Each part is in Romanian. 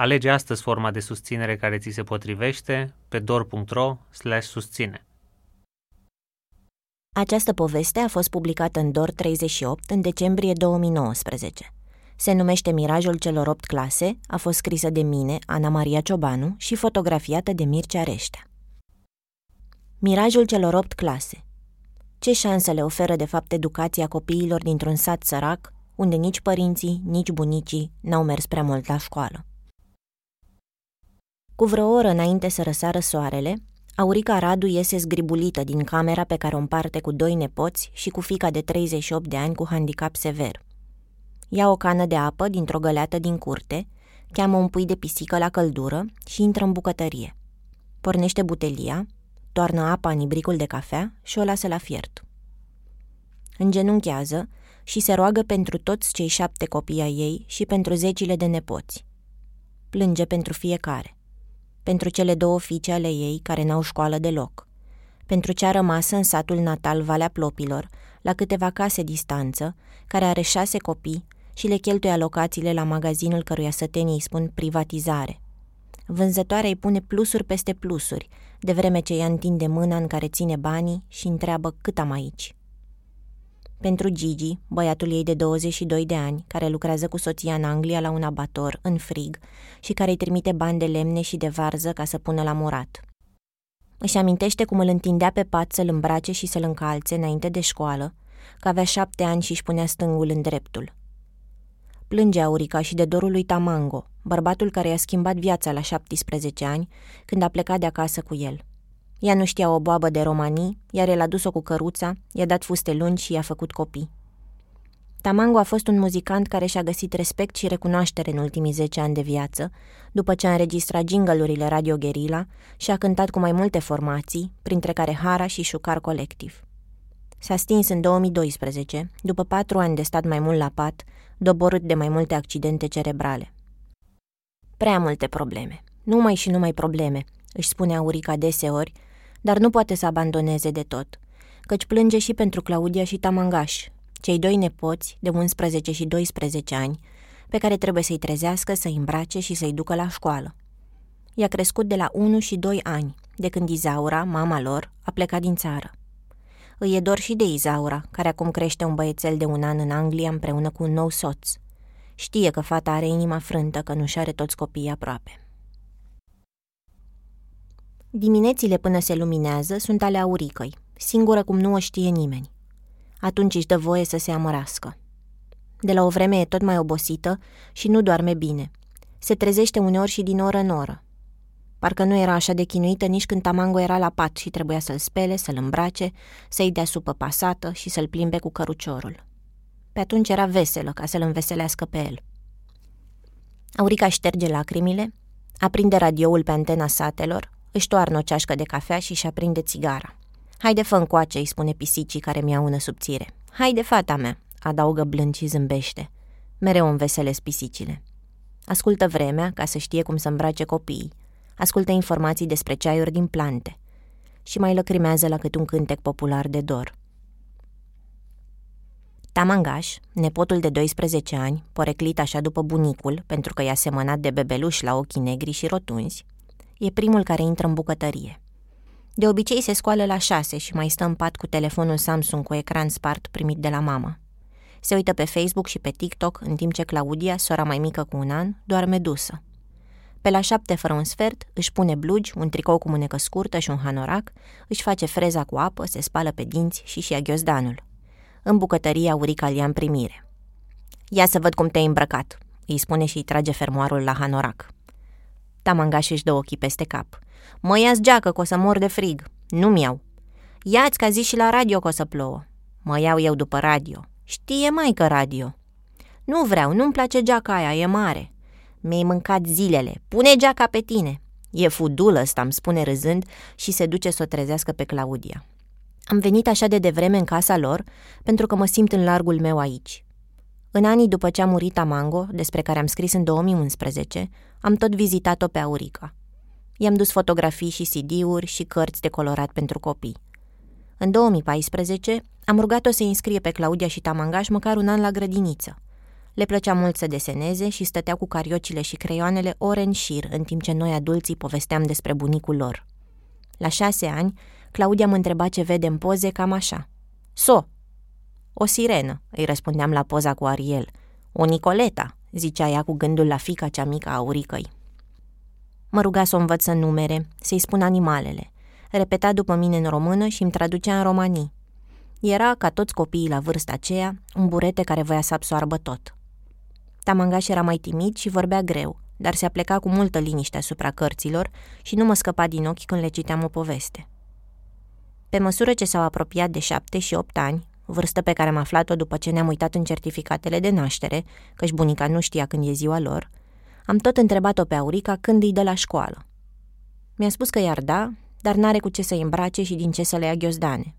Alege astăzi forma de susținere care ți se potrivește pe dor.ro susține. Această poveste a fost publicată în DOR 38 în decembrie 2019. Se numește Mirajul celor opt clase, a fost scrisă de mine, Ana Maria Ciobanu, și fotografiată de Mircea Reștea. Mirajul celor opt clase Ce șanse le oferă de fapt educația copiilor dintr-un sat sărac, unde nici părinții, nici bunicii n-au mers prea mult la școală? Cu vreo oră înainte să răsară soarele, Aurica Radu iese zgribulită din camera pe care o împarte cu doi nepoți și cu fica de 38 de ani cu handicap sever. Ia o cană de apă dintr-o găleată din curte, cheamă un pui de pisică la căldură și intră în bucătărie. Pornește butelia, toarnă apa în ibricul de cafea și o lasă la fiert. Îngenunchează și se roagă pentru toți cei șapte copii ai ei și pentru zecile de nepoți. Plânge pentru fiecare pentru cele două fiice ale ei care n-au școală deloc, pentru cea rămasă în satul natal Valea Plopilor, la câteva case distanță, care are șase copii și le cheltuie alocațiile la magazinul căruia sătenii îi spun privatizare. Vânzătoarea îi pune plusuri peste plusuri, de vreme ce ea întinde mâna în care ține banii și întreabă cât am aici. Pentru Gigi, băiatul ei de 22 de ani, care lucrează cu soția în Anglia la un abator, în frig, și care îi trimite bani de lemne și de varză ca să pună la murat. Își amintește cum îl întindea pe pat să-l îmbrace și să-l încalțe înainte de școală, că avea șapte ani și își punea stângul în dreptul. Plângea Aurica și de dorul lui Tamango, bărbatul care i-a schimbat viața la 17 ani, când a plecat de acasă cu el – ea nu știa o boabă de romanii, iar el a dus-o cu căruța, i-a dat fuste lungi și i-a făcut copii. Tamango a fost un muzicant care și-a găsit respect și recunoaștere în ultimii 10 ani de viață, după ce a înregistrat jingle Radio Guerilla și a cântat cu mai multe formații, printre care Hara și Șucar Colectiv. S-a stins în 2012, după patru ani de stat mai mult la pat, doborât de mai multe accidente cerebrale. Prea multe probleme. Numai și numai probleme, își spune Aurica deseori, dar nu poate să abandoneze de tot, căci plânge și pentru Claudia și Tamangaș, cei doi nepoți de 11 și 12 ani, pe care trebuie să-i trezească, să-i îmbrace și să-i ducă la școală. I-a crescut de la 1 și 2 ani, de când Izaura, mama lor, a plecat din țară. Îi e dor și de Izaura, care acum crește un băiețel de un an în Anglia împreună cu un nou soț. Știe că fata are inima frântă, că nu-și are toți copiii aproape. Diminețile până se luminează sunt ale auricăi, singură cum nu o știe nimeni. Atunci își dă voie să se amărască. De la o vreme e tot mai obosită și nu doarme bine. Se trezește uneori și din oră în oră. Parcă nu era așa de chinuită nici când Tamango era la pat și trebuia să-l spele, să-l îmbrace, să-i dea supă pasată și să-l plimbe cu căruciorul. Pe atunci era veselă ca să-l înveselească pe el. Aurica șterge lacrimile, aprinde radioul pe antena satelor, își toarnă o ceașcă de cafea și își aprinde țigara. Haide, fă încoace, îi spune pisicii care mi-au una subțire. Haide, fata mea, adaugă blând și zâmbește. Mereu înveselesc pisicile. Ascultă vremea ca să știe cum să îmbrace copiii. Ascultă informații despre ceaiuri din plante. Și mai lăcrimează la cât un cântec popular de dor. Tamangaș, nepotul de 12 ani, poreclit așa după bunicul, pentru că i-a semănat de bebeluș la ochii negri și rotunzi, E primul care intră în bucătărie. De obicei se scoală la șase și mai stă în pat cu telefonul Samsung cu ecran spart primit de la mamă. Se uită pe Facebook și pe TikTok, în timp ce Claudia, sora mai mică cu un an, doarme dusă. Pe la șapte fără un sfert, își pune blugi, un tricou cu mânecă scurtă și un hanorac, își face freza cu apă, se spală pe dinți și și-a ghiozdanul. În bucătărie Aurica îl ia în primire. Ia să văd cum te-ai îmbrăcat, îi spune și îi trage fermoarul la hanorac. Tamangaș își dă ochii peste cap. Mă ia geacă, că o să mor de frig. Nu-mi iau. Ia-ți ca zi și la radio că o să plouă. Mă iau eu după radio. Știe mai că radio. Nu vreau, nu-mi place geaca aia, e mare. Mi-ai mâncat zilele. Pune geaca pe tine. E fudul ăsta, îmi spune râzând și se duce să o trezească pe Claudia. Am venit așa de devreme în casa lor pentru că mă simt în largul meu aici. În anii după ce a murit Amango, despre care am scris în 2011, am tot vizitat-o pe Aurica. I-am dus fotografii și CD-uri și cărți de colorat pentru copii. În 2014 am rugat-o să înscrie pe Claudia și Tamangaș măcar un an la grădiniță. Le plăcea mult să deseneze și stăteau cu cariocile și creioanele ore în șir, în timp ce noi adulții povesteam despre bunicul lor. La șase ani, Claudia mă întreba ce vede în poze cam așa. So! O sirenă, îi răspundeam la poza cu Ariel. O Nicoleta, zicea ea cu gândul la fica cea mică a Auricăi. Mă ruga să o învăț să numere, să-i spun animalele. Repeta după mine în română și îmi traducea în romanii. Era, ca toți copiii la vârsta aceea, un burete care voia să absoarbă tot. Tamangaș era mai timid și vorbea greu, dar se apleca cu multă liniște asupra cărților și nu mă scăpa din ochi când le citeam o poveste. Pe măsură ce s-au apropiat de șapte și opt ani, vârstă pe care am aflat-o după ce ne-am uitat în certificatele de naștere, căci bunica nu știa când e ziua lor, am tot întrebat-o pe Aurica când îi dă la școală. Mi-a spus că i-ar da, dar n-are cu ce să-i îmbrace și din ce să le ia ghiozdane.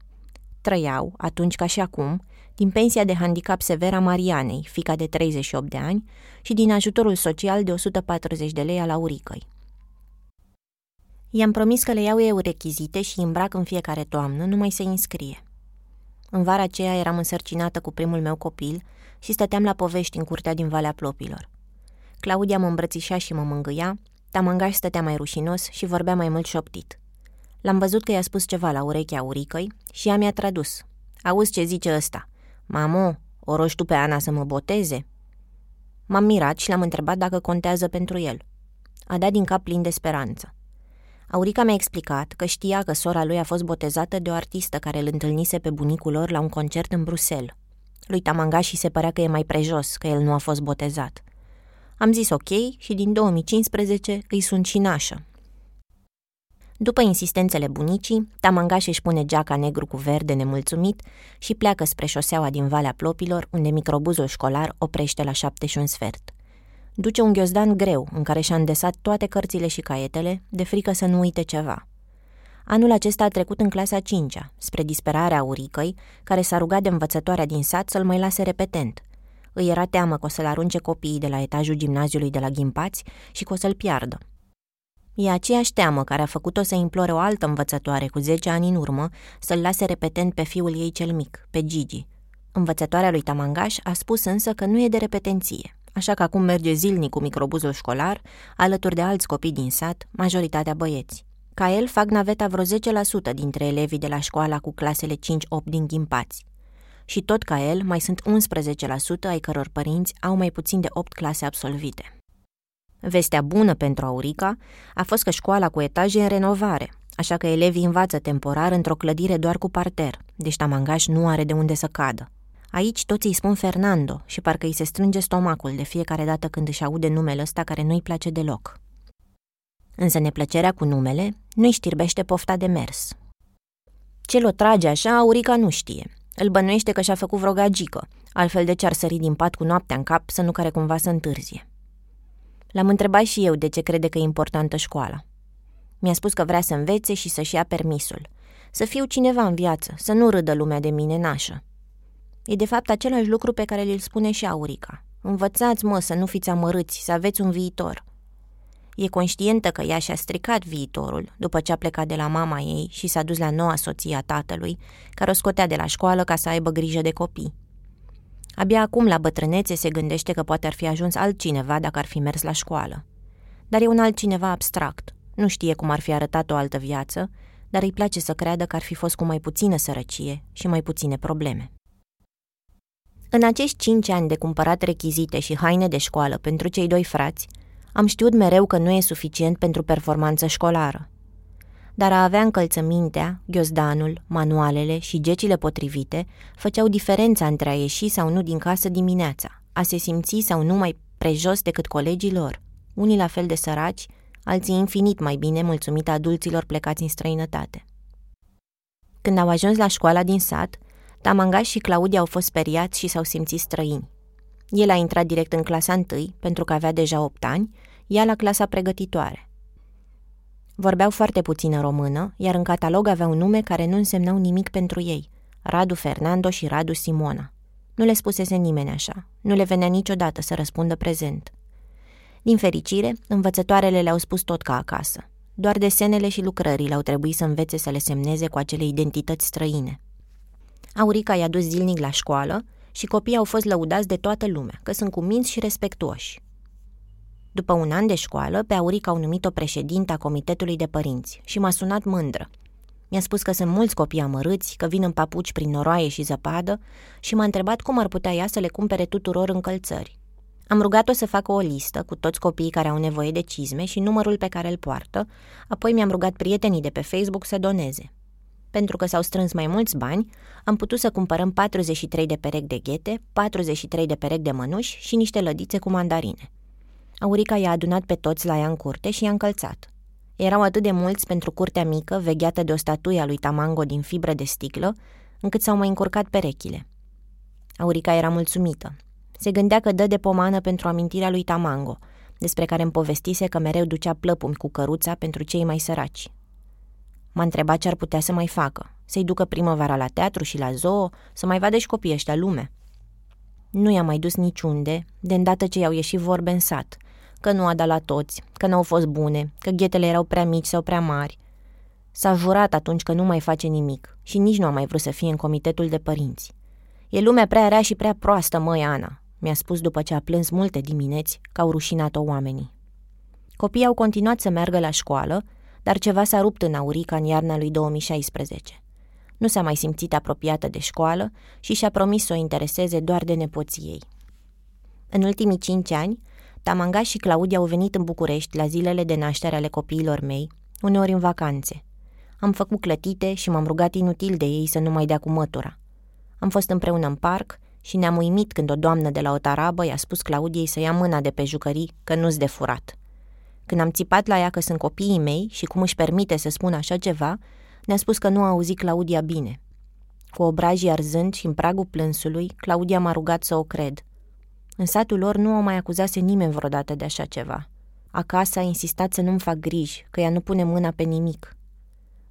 Trăiau, atunci ca și acum, din pensia de handicap sever a Marianei, fica de 38 de ani, și din ajutorul social de 140 de lei al Auricăi. I-am promis că le iau eu rechizite și îi îmbrac în fiecare toamnă, numai să înscrie. În vara aceea eram însărcinată cu primul meu copil și stăteam la povești în curtea din Valea Plopilor. Claudia mă îmbrățișa și mă mângâia, Tamangaș stătea mai rușinos și vorbea mai mult șoptit. L-am văzut că i-a spus ceva la urechea Auricăi și ea mi-a tradus. Auzi ce zice ăsta? Mamo, o rogi tu pe Ana să mă boteze? M-am mirat și l-am întrebat dacă contează pentru el. A dat din cap plin de speranță. Aurica mi-a explicat că știa că sora lui a fost botezată de o artistă care îl întâlnise pe bunicul lor la un concert în Bruxelles. Lui Tamangashi se părea că e mai prejos, că el nu a fost botezat. Am zis ok și din 2015 îi sunt și nașă. După insistențele bunicii, Tamangaș își pune geaca negru cu verde nemulțumit și pleacă spre șoseaua din Valea Plopilor, unde microbuzul școlar oprește la șapte și un sfert. Duce un ghiozdan greu, în care și-a îndesat toate cărțile și caietele, de frică să nu uite ceva. Anul acesta a trecut în clasa 5 spre disperarea Uricăi, care s-a rugat de învățătoarea din sat să-l mai lase repetent. Îi era teamă că o să-l arunce copiii de la etajul gimnaziului de la Ghimpați și că o să-l piardă. E aceeași teamă care a făcut-o să implore o altă învățătoare cu 10 ani în urmă să-l lase repetent pe fiul ei cel mic, pe Gigi. Învățătoarea lui Tamangaș a spus însă că nu e de repetenție, așa că acum merge zilnic cu microbuzul școlar, alături de alți copii din sat, majoritatea băieți. Ca el fac naveta vreo 10% dintre elevii de la școala cu clasele 5-8 din Ghimpați. Și tot ca el, mai sunt 11% ai căror părinți au mai puțin de 8 clase absolvite. Vestea bună pentru Aurica a fost că școala cu etaje e în renovare, așa că elevii învață temporar într-o clădire doar cu parter, deci tamangaș nu are de unde să cadă. Aici toți îi spun Fernando și parcă îi se strânge stomacul de fiecare dată când își aude numele ăsta care nu-i place deloc. Însă neplăcerea cu numele nu-i știrbește pofta de mers. Ce l-o trage așa, Aurica nu știe. Îl bănuiește că și-a făcut vreo gagică, altfel de ce ar sări din pat cu noaptea în cap să nu care cumva să întârzie. L-am întrebat și eu de ce crede că e importantă școala. Mi-a spus că vrea să învețe și să-și ia permisul. Să fiu cineva în viață, să nu râdă lumea de mine nașă. E de fapt același lucru pe care îl spune și Aurica. Învățați, mă, să nu fiți amărâți, să aveți un viitor. E conștientă că ea și-a stricat viitorul după ce a plecat de la mama ei și s-a dus la noua soție a tatălui, care o scotea de la școală ca să aibă grijă de copii. Abia acum, la bătrânețe, se gândește că poate ar fi ajuns altcineva dacă ar fi mers la școală. Dar e un altcineva abstract. Nu știe cum ar fi arătat o altă viață, dar îi place să creadă că ar fi fost cu mai puțină sărăcie și mai puține probleme. În acești cinci ani de cumpărat rechizite și haine de școală pentru cei doi frați, am știut mereu că nu e suficient pentru performanță școlară. Dar a avea încălțămintea, ghiozdanul, manualele și gecile potrivite făceau diferența între a ieși sau nu din casă dimineața, a se simți sau nu mai prejos decât colegii lor, unii la fel de săraci, alții infinit mai bine mulțumit adulților plecați în străinătate. Când au ajuns la școala din sat, Tamangaș și Claudia au fost speriați și s-au simțit străini. El a intrat direct în clasa întâi, pentru că avea deja 8 ani, ea la clasa pregătitoare. Vorbeau foarte puțină română, iar în catalog aveau nume care nu însemnau nimic pentru ei, Radu Fernando și Radu Simona. Nu le spusese nimeni așa, nu le venea niciodată să răspundă prezent. Din fericire, învățătoarele le-au spus tot ca acasă. Doar desenele și lucrările au trebuit să învețe să le semneze cu acele identități străine. Aurica i-a dus zilnic la școală și copiii au fost lăudați de toată lumea, că sunt cuminți și respectuoși. După un an de școală, pe Aurica au numit-o președinta comitetului de părinți și m-a sunat mândră. Mi-a spus că sunt mulți copii amărâți, că vin în papuci prin noroaie și zăpadă și m-a întrebat cum ar putea ea să le cumpere tuturor încălțări. Am rugat-o să facă o listă cu toți copiii care au nevoie de cizme și numărul pe care îl poartă, apoi mi-am rugat prietenii de pe Facebook să doneze. Pentru că s-au strâns mai mulți bani, am putut să cumpărăm 43 de perechi de ghete, 43 de perechi de mănuși și niște lădițe cu mandarine. Aurica i-a adunat pe toți la ea în curte și i-a încălțat. Erau atât de mulți pentru curtea mică, vegheată de o statuie a lui Tamango din fibră de sticlă, încât s-au mai încurcat perechile. Aurica era mulțumită. Se gândea că dă de pomană pentru amintirea lui Tamango, despre care îmi povestise că mereu ducea plăpumi cu căruța pentru cei mai săraci. M-a întrebat ce ar putea să mai facă. Să-i ducă primăvara la teatru și la zoo, să mai vadă și copiii ăștia lume. Nu i-a mai dus niciunde, de îndată ce i-au ieșit vorbe în sat, că nu a dat la toți, că n-au fost bune, că ghetele erau prea mici sau prea mari. S-a jurat atunci că nu mai face nimic și nici nu a mai vrut să fie în comitetul de părinți. E lumea prea rea și prea proastă, măi, Ana, mi-a spus după ce a plâns multe dimineți că au rușinat-o oamenii. Copiii au continuat să meargă la școală, dar ceva s-a rupt în Aurica în iarna lui 2016. Nu s-a mai simțit apropiată de școală și și-a promis să o intereseze doar de nepoții ei. În ultimii cinci ani, Tamanga și Claudia au venit în București la zilele de naștere ale copiilor mei, uneori în vacanțe. Am făcut clătite și m-am rugat inutil de ei să nu mai dea cu mătura. Am fost împreună în parc și ne-am uimit când o doamnă de la o tarabă i-a spus Claudiei să ia mâna de pe jucării, că nu-s de furat. Când am țipat la ea că sunt copiii mei și cum își permite să spună așa ceva, ne-a spus că nu a auzit Claudia bine. Cu obrajii arzând și în pragul plânsului, Claudia m-a rugat să o cred. În satul lor nu o mai acuzase nimeni vreodată de așa ceva. Acasă a insistat să nu-mi fac griji, că ea nu pune mâna pe nimic.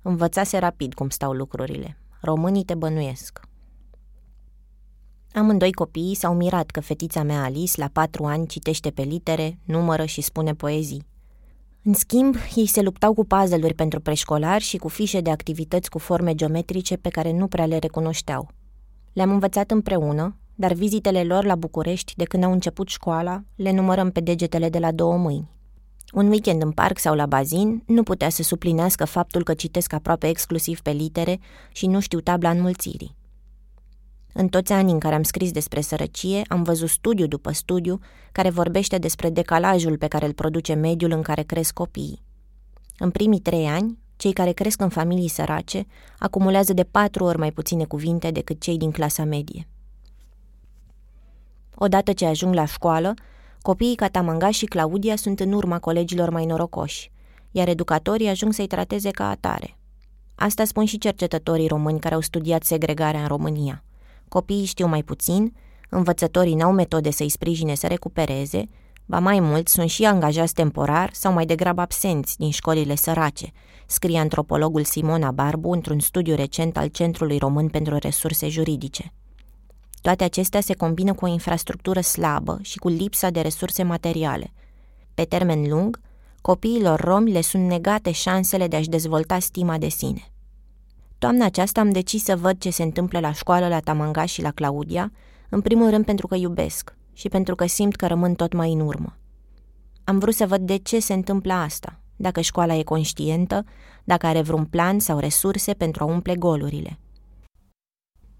Învățase rapid cum stau lucrurile. Românii te bănuiesc. Amândoi copiii s-au mirat că fetița mea Alice, la patru ani, citește pe litere, numără și spune poezii. În schimb, ei se luptau cu puzzle-uri pentru preșcolari și cu fișe de activități cu forme geometrice pe care nu prea le recunoșteau. Le-am învățat împreună, dar vizitele lor la București, de când au început școala, le numărăm pe degetele de la două mâini. Un weekend în parc sau la bazin nu putea să suplinească faptul că citesc aproape exclusiv pe litere și nu știu tabla înmulțirii. În toți anii în care am scris despre sărăcie, am văzut studiu după studiu care vorbește despre decalajul pe care îl produce mediul în care cresc copiii. În primii trei ani, cei care cresc în familii sărace acumulează de patru ori mai puține cuvinte decât cei din clasa medie. Odată ce ajung la școală, copiii Catamanga și Claudia sunt în urma colegilor mai norocoși, iar educatorii ajung să-i trateze ca atare. Asta spun și cercetătorii români care au studiat segregarea în România – copiii știu mai puțin, învățătorii n-au metode să-i sprijine să recupereze, ba mai mult sunt și angajați temporar sau mai degrabă absenți din școlile sărace, scrie antropologul Simona Barbu într-un studiu recent al Centrului Român pentru Resurse Juridice. Toate acestea se combină cu o infrastructură slabă și cu lipsa de resurse materiale. Pe termen lung, copiilor romi le sunt negate șansele de a-și dezvolta stima de sine. Toamna aceasta am decis să văd ce se întâmplă la școală la Tamanga și la Claudia, în primul rând pentru că iubesc și pentru că simt că rămân tot mai în urmă. Am vrut să văd de ce se întâmplă asta, dacă școala e conștientă, dacă are vreun plan sau resurse pentru a umple golurile.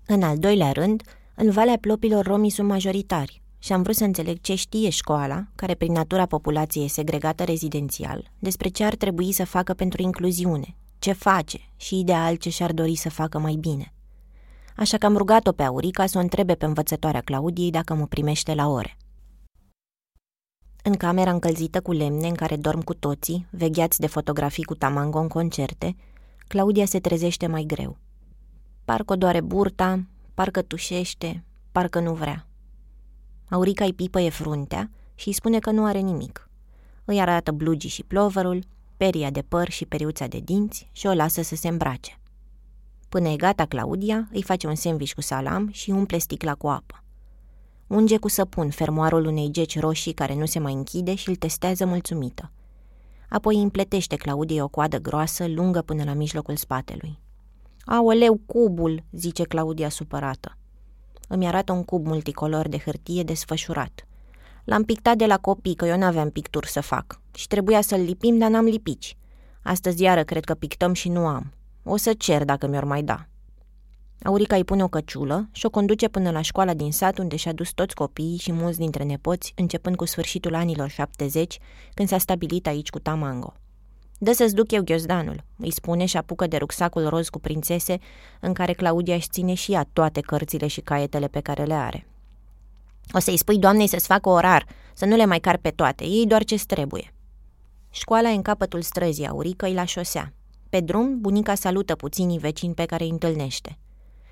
În al doilea rând, în Valea Plopilor romii sunt majoritari și am vrut să înțeleg ce știe școala, care prin natura populației e segregată rezidențial, despre ce ar trebui să facă pentru incluziune, ce face și ideal ce și-ar dori să facă mai bine. Așa că am rugat-o pe Aurica să o întrebe pe învățătoarea Claudiei dacă mă primește la ore. În camera încălzită cu lemne în care dorm cu toții, vegheați de fotografii cu tamango în concerte, Claudia se trezește mai greu. Parcă doare burta, parcă tușește, parcă nu vrea. Aurica îi pipăie fruntea și îi spune că nu are nimic. Îi arată blugii și ploverul, peria de păr și periuța de dinți și o lasă să se îmbrace. Până e gata Claudia, îi face un sandwich cu salam și umple sticla cu apă. Unge cu săpun fermoarul unei geci roșii care nu se mai închide și îl testează mulțumită. Apoi îi împletește Claudiei o coadă groasă, lungă până la mijlocul spatelui. Aoleu, cubul!" zice Claudia supărată. Îmi arată un cub multicolor de hârtie desfășurat. L-am pictat de la copii, că eu n-aveam picturi să fac. Și trebuia să-l lipim, dar n-am lipici. Astăzi iară cred că pictăm și nu am. O să cer dacă mi-or mai da. Aurica îi pune o căciulă și o conduce până la școala din sat unde și-a dus toți copiii și mulți dintre nepoți, începând cu sfârșitul anilor 70, când s-a stabilit aici cu Tamango. Dă să-ți duc eu ghiozdanul, îi spune și apucă de rucsacul roz cu prințese, în care Claudia își ține și ea toate cărțile și caietele pe care le are. O să-i spui doamnei să-ți facă orar, să nu le mai car pe toate, ei doar ce trebuie. Școala e în capătul străzii Aurică, la șosea. Pe drum, bunica salută puținii vecini pe care îi întâlnește.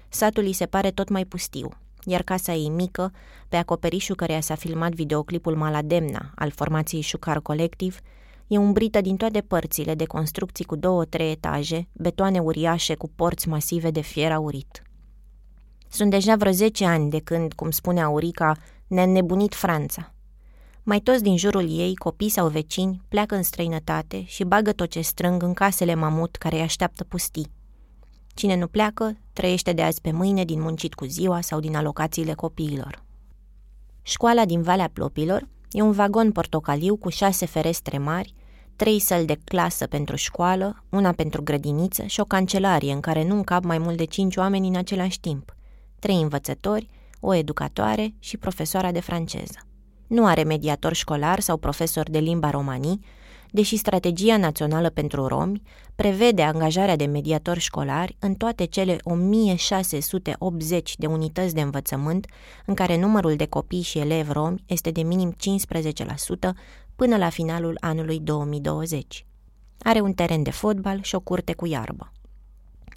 Satul îi se pare tot mai pustiu, iar casa ei mică, pe acoperișul căreia s-a filmat videoclipul Malademna al formației Șucar Colectiv, e umbrită din toate părțile de construcții cu două-trei etaje, betoane uriașe cu porți masive de fier aurit. Sunt deja vreo 10 ani de când, cum spune Aurica, ne-a nebunit Franța. Mai toți din jurul ei, copii sau vecini, pleacă în străinătate și bagă tot ce strâng în casele mamut care îi așteaptă pustii. Cine nu pleacă, trăiește de azi pe mâine din muncit cu ziua sau din alocațiile copiilor. Școala din Valea Plopilor e un vagon portocaliu cu șase ferestre mari, trei săli de clasă pentru școală, una pentru grădiniță și o cancelarie în care nu încap mai mult de cinci oameni în același timp. Trei învățători, o educatoare și profesoara de franceză. Nu are mediator școlar sau profesor de limba romanii, deși Strategia Națională pentru Romi prevede angajarea de mediatori școlari în toate cele 1680 de unități de învățământ în care numărul de copii și elevi romi este de minim 15% până la finalul anului 2020. Are un teren de fotbal și o curte cu iarbă.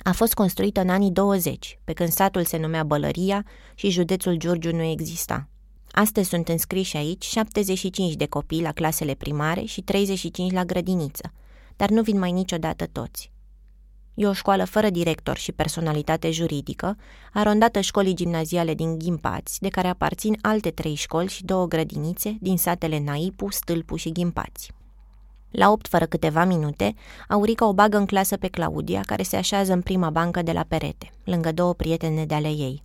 A fost construită în anii 20, pe când satul se numea Bălăria și județul Giurgiu nu exista. Astăzi sunt înscriși aici 75 de copii la clasele primare și 35 la grădiniță, dar nu vin mai niciodată toți. E o școală fără director și personalitate juridică, arondată școlii gimnaziale din Ghimpați, de care aparțin alte trei școli și două grădinițe din satele Naipu, Stâlpu și Ghimpați. La opt fără câteva minute, Aurica o bagă în clasă pe Claudia, care se așează în prima bancă de la perete, lângă două prietene de ale ei.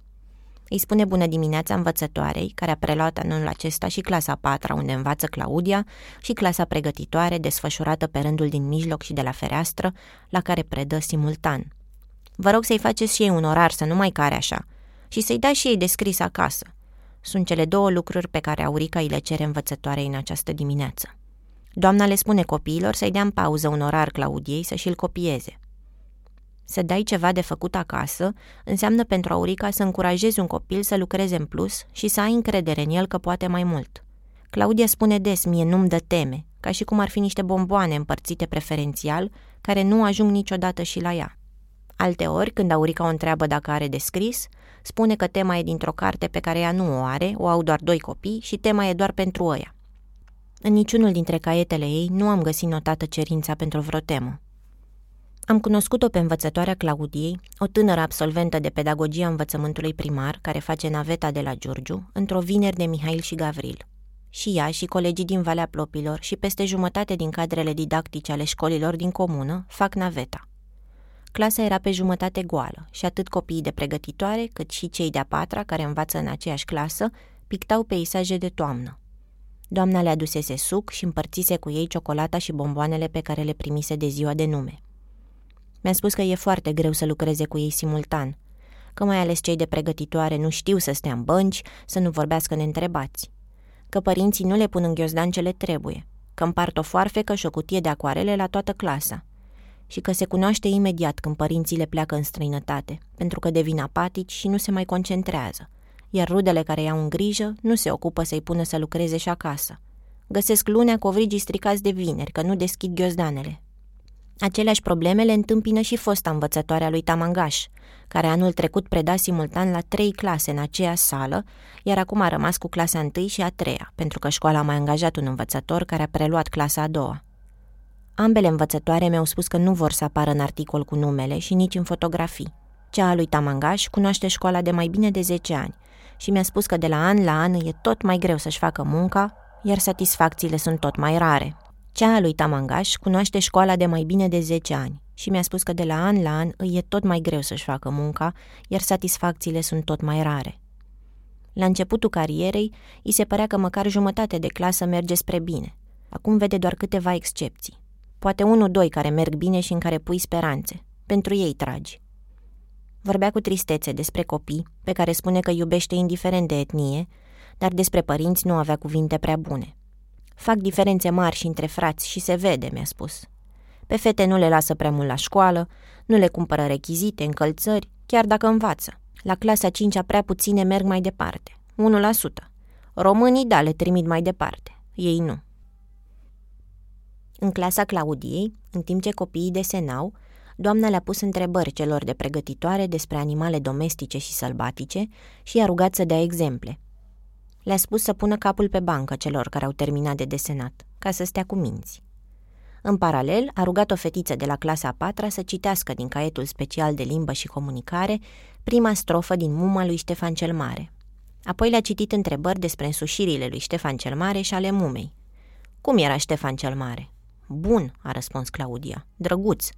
Îi spune bună dimineața învățătoarei, care a preluat anul acesta și clasa patra, unde învață Claudia, și clasa pregătitoare, desfășurată pe rândul din mijloc și de la fereastră, la care predă simultan. Vă rog să-i faceți și ei un orar, să nu mai care așa, și să-i dați și ei descris acasă. Sunt cele două lucruri pe care Aurica îi le cere învățătoarei în această dimineață. Doamna le spune copiilor să-i dea în pauză un orar Claudiei să și-l copieze. Să dai ceva de făcut acasă înseamnă pentru Aurica să încurajezi un copil să lucreze în plus și să ai încredere în el că poate mai mult. Claudia spune des, mie nu-mi dă teme, ca și cum ar fi niște bomboane împărțite preferențial, care nu ajung niciodată și la ea. Alte ori, când Aurica o întreabă dacă are de scris, spune că tema e dintr-o carte pe care ea nu o are, o au doar doi copii și tema e doar pentru ăia. În niciunul dintre caietele ei nu am găsit notată cerința pentru vreo temă. Am cunoscut-o pe învățătoarea Claudiei, o tânără absolventă de pedagogia învățământului primar, care face naveta de la Giurgiu, într-o vineri de Mihail și Gavril. Și ea și colegii din Valea Plopilor și peste jumătate din cadrele didactice ale școlilor din comună fac naveta. Clasa era pe jumătate goală și atât copiii de pregătitoare cât și cei de-a patra care învață în aceeași clasă pictau peisaje de toamnă. Doamna le adusese suc și împărțise cu ei ciocolata și bomboanele pe care le primise de ziua de nume. Mi-a spus că e foarte greu să lucreze cu ei simultan, că mai ales cei de pregătitoare nu știu să stea în bănci, să nu vorbească neîntrebați, că părinții nu le pun în ghiozdan ce le trebuie, că împart o foarfecă și o cutie de acoarele la toată clasa. Și că se cunoaște imediat când părinții le pleacă în străinătate, pentru că devin apatici și nu se mai concentrează, iar rudele care iau în grijă nu se ocupă să-i pună să lucreze și acasă. Găsesc lunea covrigii stricați de vineri, că nu deschid ghiozdanele, Aceleași probleme le întâmpină și fosta învățătoarea lui Tamangaș, care anul trecut preda simultan la trei clase în aceea sală, iar acum a rămas cu clasa întâi și a treia, pentru că școala a mai angajat un învățător care a preluat clasa a doua. Ambele învățătoare mi-au spus că nu vor să apară în articol cu numele și nici în fotografii. Cea a lui Tamangaș cunoaște școala de mai bine de 10 ani și mi-a spus că de la an la an e tot mai greu să-și facă munca, iar satisfacțiile sunt tot mai rare. Cea a lui Tamangaș cunoaște școala de mai bine de 10 ani și mi-a spus că de la an la an îi e tot mai greu să-și facă munca, iar satisfacțiile sunt tot mai rare. La începutul carierei, îi se părea că măcar jumătate de clasă merge spre bine. Acum vede doar câteva excepții. Poate unul, doi care merg bine și în care pui speranțe. Pentru ei tragi. Vorbea cu tristețe despre copii, pe care spune că iubește indiferent de etnie, dar despre părinți nu avea cuvinte prea bune. Fac diferențe mari și între frați și se vede, mi-a spus. Pe fete nu le lasă prea mult la școală, nu le cumpără rechizite, încălțări, chiar dacă învață. La clasa 5 prea puține merg mai departe, 1%. Românii, da, le trimit mai departe, ei nu. În clasa Claudiei, în timp ce copiii desenau, doamna le-a pus întrebări celor de pregătitoare despre animale domestice și sălbatice și i-a rugat să dea exemple. Le-a spus să pună capul pe bancă celor care au terminat de desenat, ca să stea cu minți. În paralel, a rugat o fetiță de la clasa a patra să citească din caietul special de limbă și comunicare prima strofă din Muma lui Ștefan cel Mare. Apoi le-a citit întrebări despre însușirile lui Ștefan cel Mare și ale mumei. Cum era Ștefan cel Mare? Bun, a răspuns Claudia. Drăguț.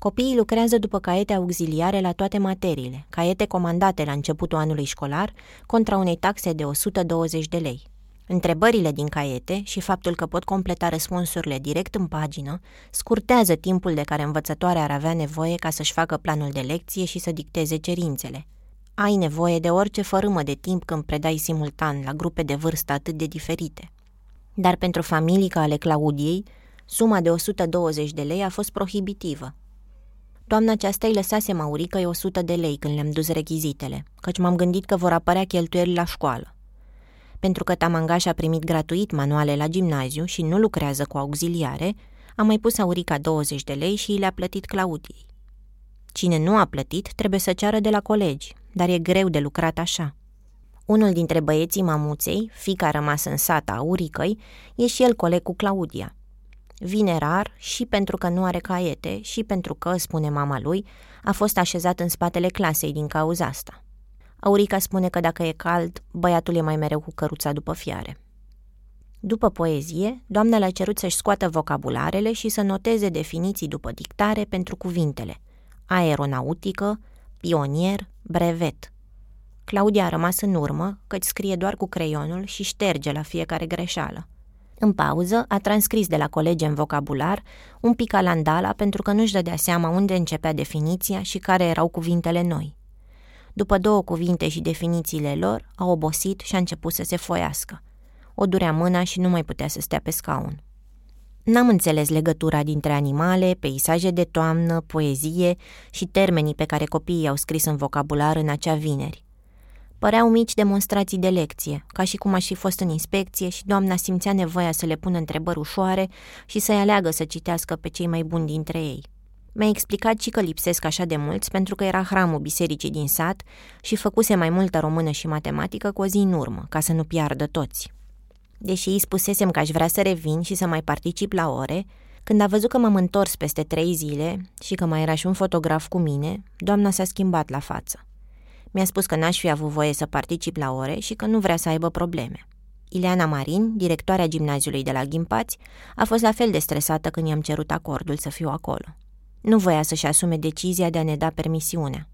Copiii lucrează după caiete auxiliare la toate materiile, caiete comandate la începutul anului școlar, contra unei taxe de 120 de lei. Întrebările din caiete și faptul că pot completa răspunsurile direct în pagină scurtează timpul de care învățătoarea ar avea nevoie ca să-și facă planul de lecție și să dicteze cerințele. Ai nevoie de orice fărâmă de timp când predai simultan la grupe de vârstă atât de diferite. Dar pentru familii ca ale Claudiei, suma de 120 de lei a fost prohibitivă. Toamna aceasta îi lăsase Maurică 100 de lei când le-am dus rechizitele, căci m-am gândit că vor apărea cheltuieli la școală. Pentru că Tamangaș a primit gratuit manuale la gimnaziu și nu lucrează cu auxiliare, am mai pus Aurica 20 de lei și le-a plătit Claudiei. Cine nu a plătit trebuie să ceară de la colegi, dar e greu de lucrat așa. Unul dintre băieții mamuței, fica rămas în sata Auricăi, e și el coleg cu Claudia. Vine rar și pentru că nu are caiete și pentru că, spune mama lui, a fost așezat în spatele clasei din cauza asta. Aurica spune că dacă e cald, băiatul e mai mereu cu căruța după fiare. După poezie, doamna l-a cerut să-și scoată vocabularele și să noteze definiții după dictare pentru cuvintele aeronautică, pionier, brevet. Claudia a rămas în urmă, căci scrie doar cu creionul și șterge la fiecare greșeală. În pauză, a transcris de la colegi în vocabular un pic alandala pentru că nu-și dădea seama unde începea definiția și care erau cuvintele noi. După două cuvinte și definițiile lor, a obosit și a început să se foiască. O durea mâna și nu mai putea să stea pe scaun. N-am înțeles legătura dintre animale, peisaje de toamnă, poezie și termenii pe care copiii au scris în vocabular în acea vineri. Păreau mici demonstrații de lecție, ca și cum aș fi fost în inspecție și doamna simțea nevoia să le pună întrebări ușoare și să-i aleagă să citească pe cei mai buni dintre ei. Mi-a explicat și că lipsesc așa de mulți pentru că era hramul bisericii din sat și făcuse mai multă română și matematică cu o zi în urmă, ca să nu piardă toți. Deși îi spusesem că aș vrea să revin și să mai particip la ore, când a văzut că m-am întors peste trei zile și că mai era și un fotograf cu mine, doamna s-a schimbat la față. Mi-a spus că n-aș fi avut voie să particip la ore și că nu vrea să aibă probleme. Ileana Marin, directoarea gimnaziului de la Ghimpați, a fost la fel de stresată când i-am cerut acordul să fiu acolo. Nu voia să-și asume decizia de a ne da permisiunea.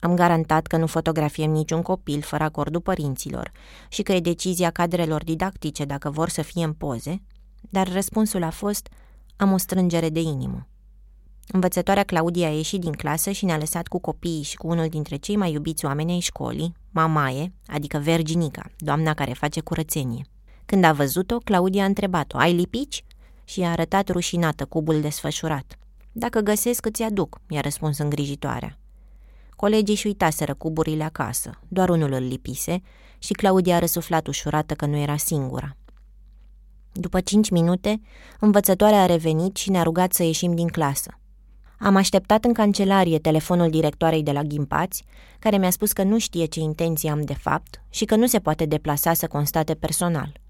Am garantat că nu fotografiem niciun copil fără acordul părinților și că e decizia cadrelor didactice dacă vor să fie în poze, dar răspunsul a fost am o strângere de inimă. Învățătoarea Claudia a ieșit din clasă și ne-a lăsat cu copiii și cu unul dintre cei mai iubiți oameni ai școlii, Mamaie, adică Verginica, doamna care face curățenie. Când a văzut-o, Claudia a întrebat-o, ai lipici? Și i-a arătat rușinată cubul desfășurat. Dacă găsesc, îți aduc, i-a răspuns îngrijitoarea. Colegii și uitaseră cuburile acasă, doar unul îl lipise și Claudia a răsuflat ușurată că nu era singura. După cinci minute, învățătoarea a revenit și ne-a rugat să ieșim din clasă. Am așteptat în cancelarie telefonul directoarei de la Ghimpați, care mi-a spus că nu știe ce intenții am de fapt și că nu se poate deplasa să constate personal.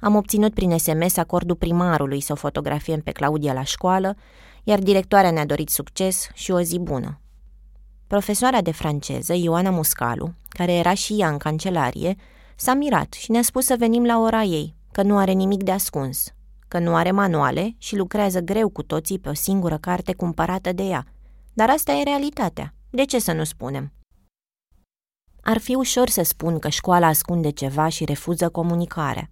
Am obținut prin SMS acordul primarului să o fotografiem pe Claudia la școală, iar directoarea ne-a dorit succes și o zi bună. Profesoara de franceză, Ioana Muscalu, care era și ea în cancelarie, s-a mirat și ne-a spus să venim la ora ei, că nu are nimic de ascuns, că nu are manuale și lucrează greu cu toții pe o singură carte cumpărată de ea. Dar asta e realitatea. De ce să nu spunem? Ar fi ușor să spun că școala ascunde ceva și refuză comunicarea.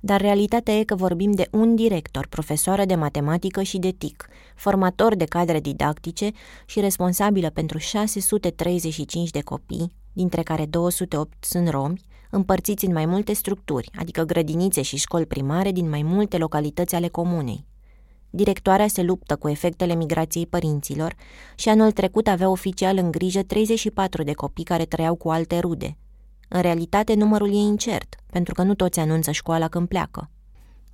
Dar realitatea e că vorbim de un director, profesoară de matematică și de TIC, formator de cadre didactice și responsabilă pentru 635 de copii, dintre care 208 sunt romi, împărțiți în mai multe structuri, adică grădinițe și școli primare din mai multe localități ale comunei. Directoarea se luptă cu efectele migrației părinților și anul trecut avea oficial în grijă 34 de copii care trăiau cu alte rude. În realitate, numărul e incert, pentru că nu toți anunță școala când pleacă.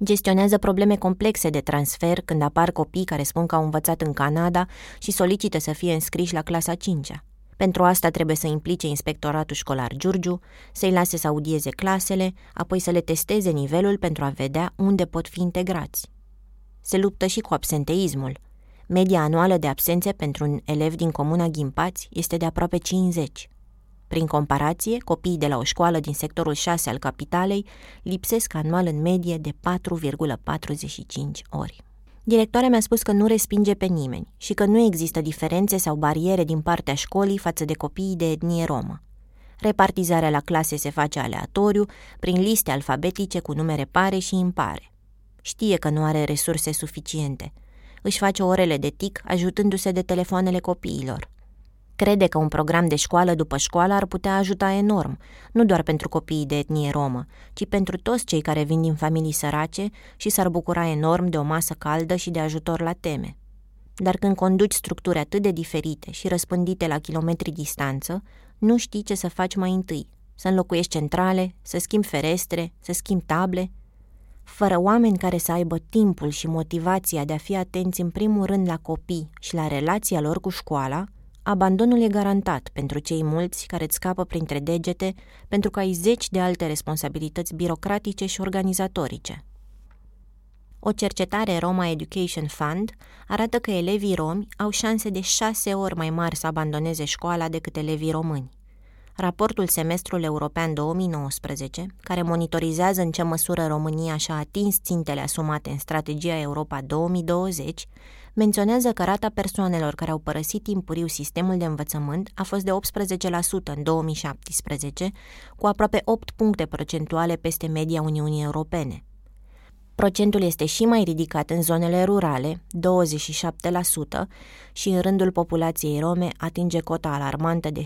Gestionează probleme complexe de transfer când apar copii care spun că au învățat în Canada și solicită să fie înscriși la clasa 5 -a. Pentru asta trebuie să implice inspectoratul școlar Giurgiu, să-i lase să audieze clasele, apoi să le testeze nivelul pentru a vedea unde pot fi integrați. Se luptă și cu absenteismul. Media anuală de absențe pentru un elev din comuna Ghimpați este de aproape 50. Prin comparație, copiii de la o școală din sectorul 6 al capitalei lipsesc anual în medie de 4,45 ori. Directoarea mi-a spus că nu respinge pe nimeni și că nu există diferențe sau bariere din partea școlii față de copiii de etnie romă. Repartizarea la clase se face aleatoriu, prin liste alfabetice cu numere pare și impare. Știe că nu are resurse suficiente. Își face orele de tic ajutându-se de telefoanele copiilor. Crede că un program de școală după școală ar putea ajuta enorm, nu doar pentru copiii de etnie romă, ci pentru toți cei care vin din familii sărace și s-ar bucura enorm de o masă caldă și de ajutor la teme. Dar când conduci structuri atât de diferite și răspândite la kilometri distanță, nu știi ce să faci mai întâi. Să înlocuiești centrale, să schimbi ferestre, să schimbi table. Fără oameni care să aibă timpul și motivația de a fi atenți în primul rând la copii și la relația lor cu școala, Abandonul e garantat pentru cei mulți care îți scapă printre degete pentru că ai zeci de alte responsabilități birocratice și organizatorice. O cercetare Roma Education Fund arată că elevii romi au șanse de șase ori mai mari să abandoneze școala decât elevii români. Raportul Semestrul European 2019, care monitorizează în ce măsură România și-a atins țintele asumate în strategia Europa 2020, menționează că rata persoanelor care au părăsit timpuriu sistemul de învățământ a fost de 18% în 2017, cu aproape 8 puncte procentuale peste media Uniunii Europene. Procentul este și mai ridicat în zonele rurale, 27%, și în rândul populației rome atinge cota alarmantă de 77%.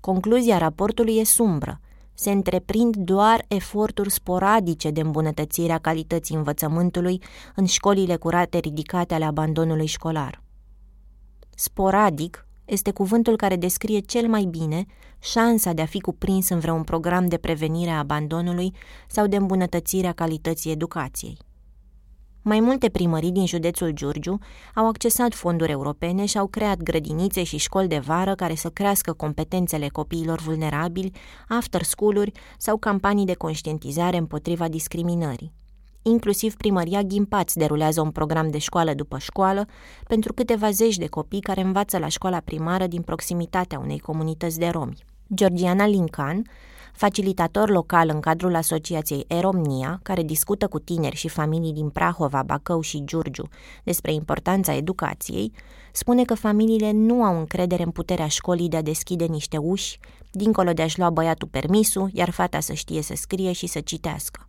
Concluzia raportului e sumbră – se întreprind doar eforturi sporadice de îmbunătățire a calității învățământului în școlile curate ridicate ale abandonului școlar. Sporadic este cuvântul care descrie cel mai bine șansa de a fi cuprins în vreun program de prevenire a abandonului sau de îmbunătățire a calității educației. Mai multe primării din județul Giurgiu au accesat fonduri europene și au creat grădinițe și școli de vară care să crească competențele copiilor vulnerabili, after school-uri sau campanii de conștientizare împotriva discriminării. Inclusiv primăria Ghimpați derulează un program de școală după școală pentru câteva zeci de copii care învață la școala primară din proximitatea unei comunități de romi. Georgiana Lincan facilitator local în cadrul asociației Eromnia, care discută cu tineri și familii din Prahova, Bacău și Giurgiu despre importanța educației, spune că familiile nu au încredere în puterea școlii de a deschide niște uși, dincolo de a-și lua băiatul permisul, iar fata să știe să scrie și să citească.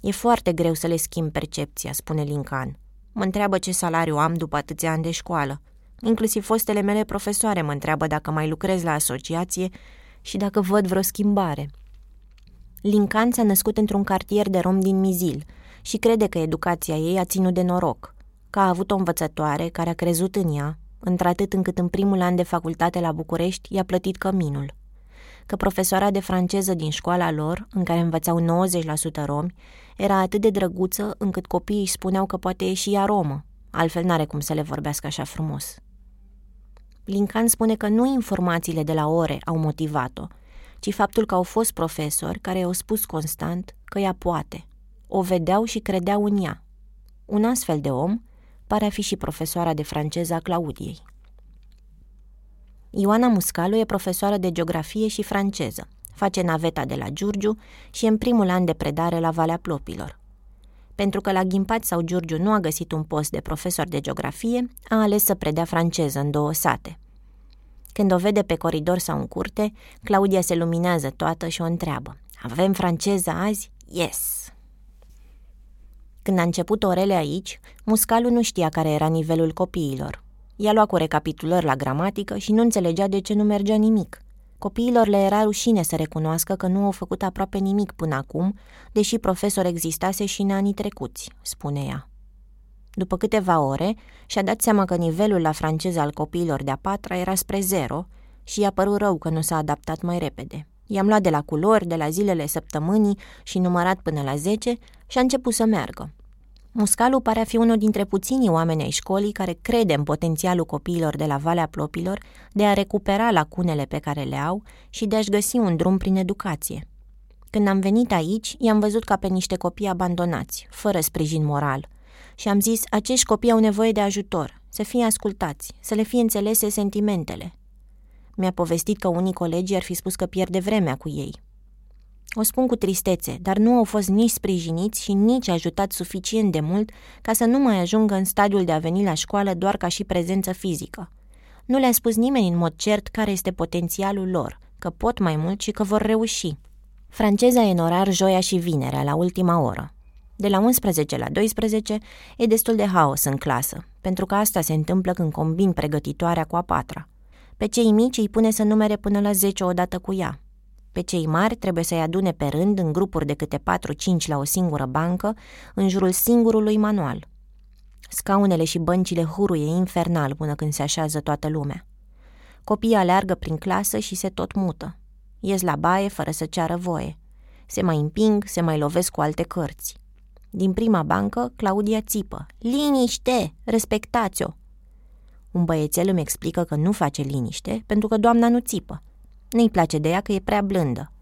E foarte greu să le schimb percepția, spune Lincan. Mă întreabă ce salariu am după atâția ani de școală. Inclusiv fostele mele profesoare mă întreabă dacă mai lucrez la asociație și dacă văd vreo schimbare. Lincan s-a născut într-un cartier de rom din Mizil și crede că educația ei a ținut de noroc, că a avut o învățătoare care a crezut în ea, într-atât încât în primul an de facultate la București i-a plătit căminul. Că profesoara de franceză din școala lor, în care învățau 90% romi, era atât de drăguță încât copiii își spuneau că poate ieși ea romă, altfel n-are cum să le vorbească așa frumos. Lincan spune că nu informațiile de la ore au motivat-o, ci faptul că au fost profesori care i-au spus constant că ea poate. O vedeau și credeau în ea. Un astfel de om pare a fi și profesoara de franceză a Claudiei. Ioana Muscalu e profesoară de geografie și franceză. Face naveta de la Giurgiu și e în primul an de predare la Valea Plopilor. Pentru că la Ghimpat sau Giurgiu nu a găsit un post de profesor de geografie, a ales să predea franceză în două sate. Când o vede pe coridor sau în curte, Claudia se luminează toată și o întreabă. Avem franceză azi? Yes! Când a început orele aici, Muscalu nu știa care era nivelul copiilor. I-a luat cu recapitulări la gramatică și nu înțelegea de ce nu mergea nimic. Copiilor le era rușine să recunoască că nu au făcut aproape nimic până acum, deși profesor existase și în anii trecuți, spune ea. După câteva ore, și-a dat seama că nivelul la franceză al copiilor de-a patra era spre zero și i-a părut rău că nu s-a adaptat mai repede. I-am luat de la culori, de la zilele săptămânii și numărat până la zece și a început să meargă. Muscalu pare a fi unul dintre puținii oameni ai școlii care crede în potențialul copiilor de la Valea Plopilor de a recupera lacunele pe care le au și de a-și găsi un drum prin educație. Când am venit aici, i-am văzut ca pe niște copii abandonați, fără sprijin moral. Și am zis, acești copii au nevoie de ajutor, să fie ascultați, să le fie înțelese sentimentele. Mi-a povestit că unii colegi ar fi spus că pierde vremea cu ei, o spun cu tristețe, dar nu au fost nici sprijiniți și nici ajutați suficient de mult ca să nu mai ajungă în stadiul de a veni la școală doar ca și prezență fizică. Nu le-a spus nimeni în mod cert care este potențialul lor, că pot mai mult și că vor reuși. Franceza e în orar joia și vinerea, la ultima oră. De la 11 la 12 e destul de haos în clasă, pentru că asta se întâmplă când combin pregătitoarea cu a patra. Pe cei mici îi pune să numere până la 10 odată cu ea, pe cei mari trebuie să-i adune pe rând în grupuri de câte 4-5 la o singură bancă, în jurul singurului manual. Scaunele și băncile huruie infernal până când se așează toată lumea. Copiii aleargă prin clasă și se tot mută. Ies la baie fără să ceară voie. Se mai împing, se mai lovesc cu alte cărți. Din prima bancă, Claudia țipă. Liniște! Respectați-o! Un băiețel îmi explică că nu face liniște pentru că doamna nu țipă. Nu-i place de ea că e prea blândă.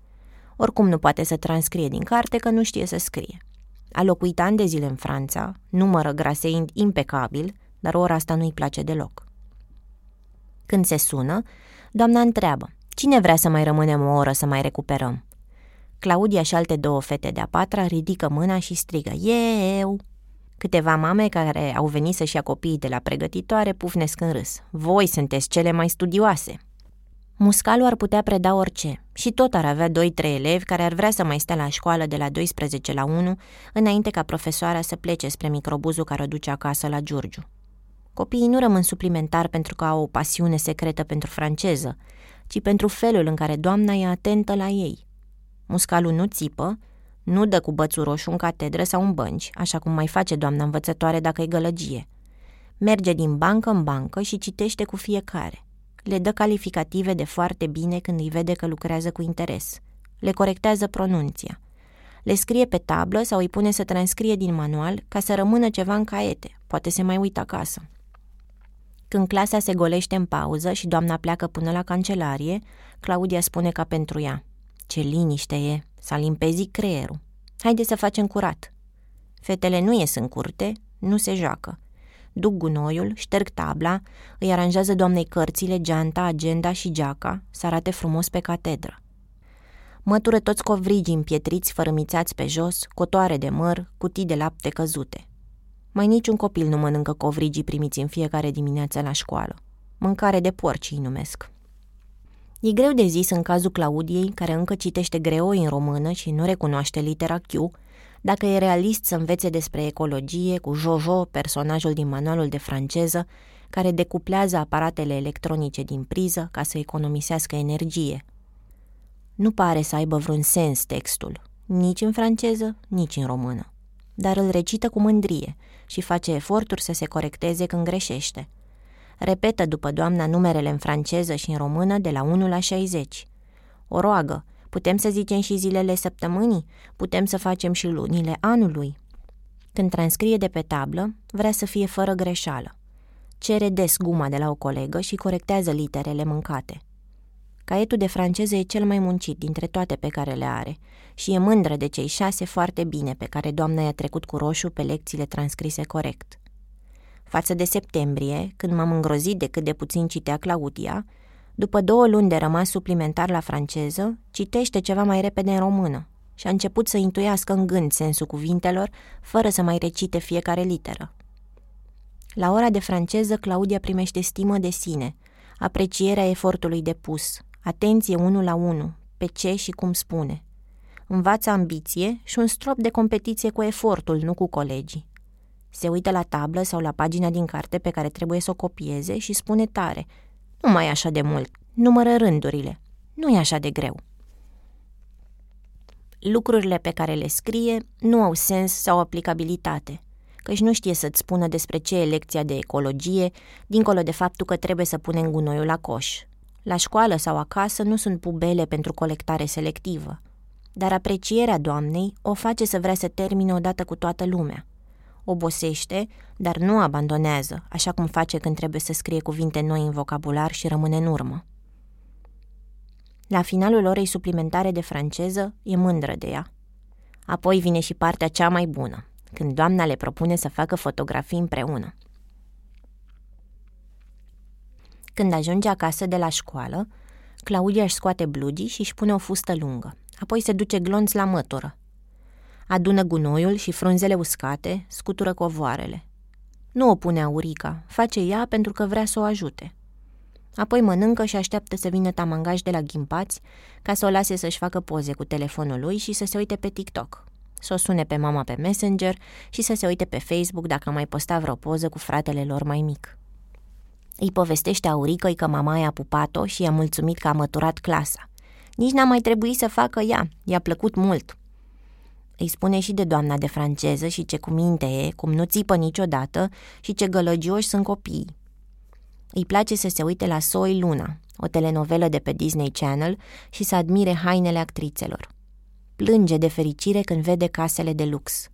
Oricum nu poate să transcrie din carte că nu știe să scrie. A locuit ani de zile în Franța, numără graseind impecabil, dar ora asta nu-i place deloc. Când se sună, doamna întreabă, cine vrea să mai rămânem o oră să mai recuperăm? Claudia și alte două fete de-a patra ridică mâna și strigă, eu! Câteva mame care au venit să-și ia copiii de la pregătitoare pufnesc în râs. Voi sunteți cele mai studioase! Muscalu ar putea preda orice și tot ar avea 2-3 elevi care ar vrea să mai stea la școală de la 12 la 1 înainte ca profesoara să plece spre microbuzul care o duce acasă la Giurgiu. Copiii nu rămân suplimentar pentru că au o pasiune secretă pentru franceză, ci pentru felul în care doamna e atentă la ei. Muscalu nu țipă, nu dă cu bățul roșu în catedră sau în bănci, așa cum mai face doamna învățătoare dacă e gălăgie. Merge din bancă în bancă și citește cu fiecare le dă calificative de foarte bine când îi vede că lucrează cu interes. Le corectează pronunția. Le scrie pe tablă sau îi pune să transcrie din manual ca să rămână ceva în caiete. Poate se mai uită acasă. Când clasa se golește în pauză și doamna pleacă până la cancelarie, Claudia spune ca pentru ea. Ce liniște e, s-a limpezit creierul. Haide să facem curat. Fetele nu ies în curte, nu se joacă duc gunoiul, șterg tabla, îi aranjează doamnei cărțile, geanta, agenda și geaca, să arate frumos pe catedră. Mătură toți covrigii împietriți fărâmițați pe jos, cotoare de măr, cutii de lapte căzute. Mai niciun copil nu mănâncă covrigii primiți în fiecare dimineață la școală. Mâncare de porci îi numesc. E greu de zis în cazul Claudiei, care încă citește greoi în română și nu recunoaște litera Q, dacă e realist să învețe despre ecologie cu Jojo, personajul din manualul de franceză, care decuplează aparatele electronice din priză ca să economisească energie. Nu pare să aibă vreun sens textul, nici în franceză, nici în română, dar îl recită cu mândrie și face eforturi să se corecteze când greșește. Repetă după doamna numerele în franceză și în română de la 1 la 60. O roagă, Putem să zicem și zilele săptămânii, putem să facem și lunile anului. Când transcrie de pe tablă, vrea să fie fără greșeală. Cere des guma de la o colegă și corectează literele mâncate. Caietul de franceză e cel mai muncit dintre toate pe care le are și e mândră de cei șase foarte bine pe care doamna i-a trecut cu roșu pe lecțiile transcrise corect. Față de septembrie, când m-am îngrozit de cât de puțin citea Claudia, după două luni de rămas suplimentar la franceză, citește ceva mai repede în română și a început să intuiască în gând sensul cuvintelor, fără să mai recite fiecare literă. La ora de franceză, Claudia primește stimă de sine, aprecierea efortului depus, atenție unul la unul, pe ce și cum spune. Învață ambiție și un strop de competiție cu efortul, nu cu colegii. Se uită la tablă sau la pagina din carte pe care trebuie să o copieze și spune tare, nu mai așa de mult, numără rândurile, nu e așa de greu. Lucrurile pe care le scrie nu au sens sau aplicabilitate, căci nu știe să-ți spună despre ce e lecția de ecologie, dincolo de faptul că trebuie să punem gunoiul la coș. La școală sau acasă nu sunt pubele pentru colectare selectivă, dar aprecierea doamnei o face să vrea să termine odată cu toată lumea. Obosește, dar nu abandonează, așa cum face când trebuie să scrie cuvinte noi în vocabular și rămâne în urmă. La finalul orei suplimentare de franceză e mândră de ea. Apoi vine și partea cea mai bună, când doamna le propune să facă fotografii împreună. Când ajunge acasă de la școală, Claudia își scoate blugii și își pune o fustă lungă. Apoi se duce glonț la mătură. Adună gunoiul și frunzele uscate, scutură covoarele. Nu o pune Aurica, face ea pentru că vrea să o ajute. Apoi mănâncă și așteaptă să vină tamangaj de la ghimpați ca să o lase să-și facă poze cu telefonul lui și să se uite pe TikTok. Să o sune pe mama pe Messenger și să se uite pe Facebook dacă mai posta vreo poză cu fratele lor mai mic. Îi povestește Auricăi că mama i-a pupat-o și i-a mulțumit că a măturat clasa. Nici n-a mai trebuit să facă ea, i-a plăcut mult. Îi spune și de doamna de franceză și ce cuminte e, cum nu țipă niciodată și ce gălăgioși sunt copiii. Îi place să se uite la Soy Luna, o telenovelă de pe Disney Channel, și să admire hainele actrițelor. Plânge de fericire când vede casele de lux.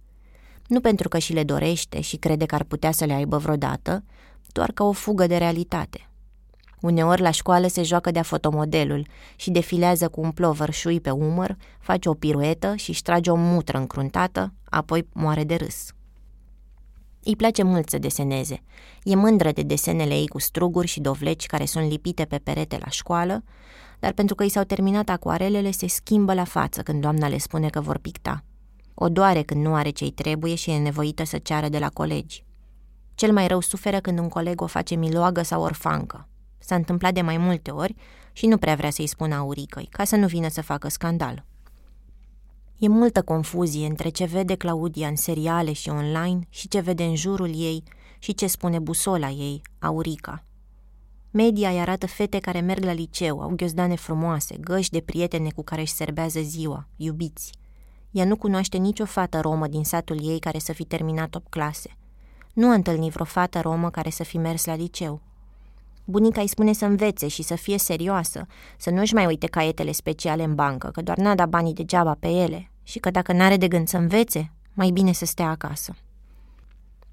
Nu pentru că și le dorește și crede că ar putea să le aibă vreodată, doar ca o fugă de realitate. Uneori la școală se joacă de-a fotomodelul și defilează cu un plover șui pe umăr, face o piruetă și își trage o mutră încruntată, apoi moare de râs. Îi place mult să deseneze. E mândră de desenele ei cu struguri și dovleci care sunt lipite pe perete la școală, dar pentru că i s-au terminat acuarelele, se schimbă la față când doamna le spune că vor picta. O doare când nu are ce-i trebuie și e nevoită să ceară de la colegi. Cel mai rău suferă când un coleg o face miloagă sau orfancă. S-a întâmplat de mai multe ori și nu prea vrea să-i spună Auricăi, ca să nu vină să facă scandal. E multă confuzie între ce vede Claudia în seriale și online și ce vede în jurul ei și ce spune busola ei, Aurica. Media îi arată fete care merg la liceu, au ghiozdane frumoase, găși de prietene cu care își serbează ziua, iubiți. Ea nu cunoaște nicio fată romă din satul ei care să fi terminat top clase. Nu a întâlnit vreo fată romă care să fi mers la liceu. Bunica îi spune să învețe și să fie serioasă, să nu-și mai uite caietele speciale în bancă, că doar n-a dat banii degeaba pe ele și că dacă n-are de gând să învețe, mai bine să stea acasă.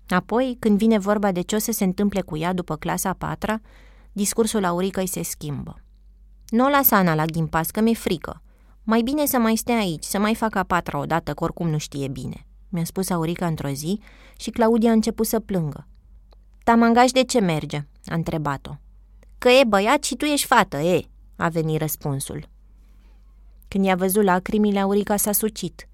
Apoi, când vine vorba de ce o să se întâmple cu ea după clasa a patra, discursul Auricăi se schimbă. Nu o lasa Ana la ghimpas, că mi-e frică. Mai bine să mai stea aici, să mai facă a patra odată, că oricum nu știe bine mi-a spus Aurica într-o zi și Claudia a început să plângă. Tamangaj de ce merge?" A întrebat-o. Că e băiat și tu ești fată, e," a venit răspunsul. Când i-a văzut lacrimile, Aurica s-a sucit.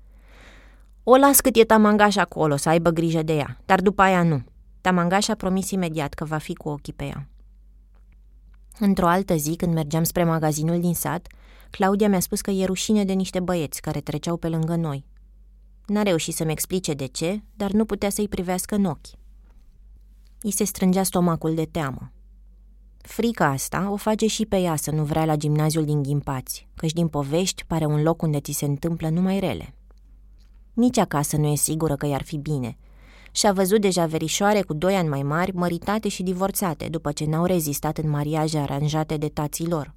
O las cât e Tamangaș acolo, să aibă grijă de ea, dar după aia nu. Tamangaș a promis imediat că va fi cu ochii pe ea. Într-o altă zi, când mergeam spre magazinul din sat, Claudia mi-a spus că e rușine de niște băieți care treceau pe lângă noi. N-a reușit să-mi explice de ce, dar nu putea să-i privească în ochi. I se strângea stomacul de teamă. Frica asta o face și pe ea să nu vrea la gimnaziul din Ghimpați, căci din povești pare un loc unde ți se întâmplă numai rele. Nici acasă nu e sigură că i-ar fi bine. Și-a văzut deja verișoare cu doi ani mai mari, măritate și divorțate, după ce n-au rezistat în mariaje aranjate de tații lor.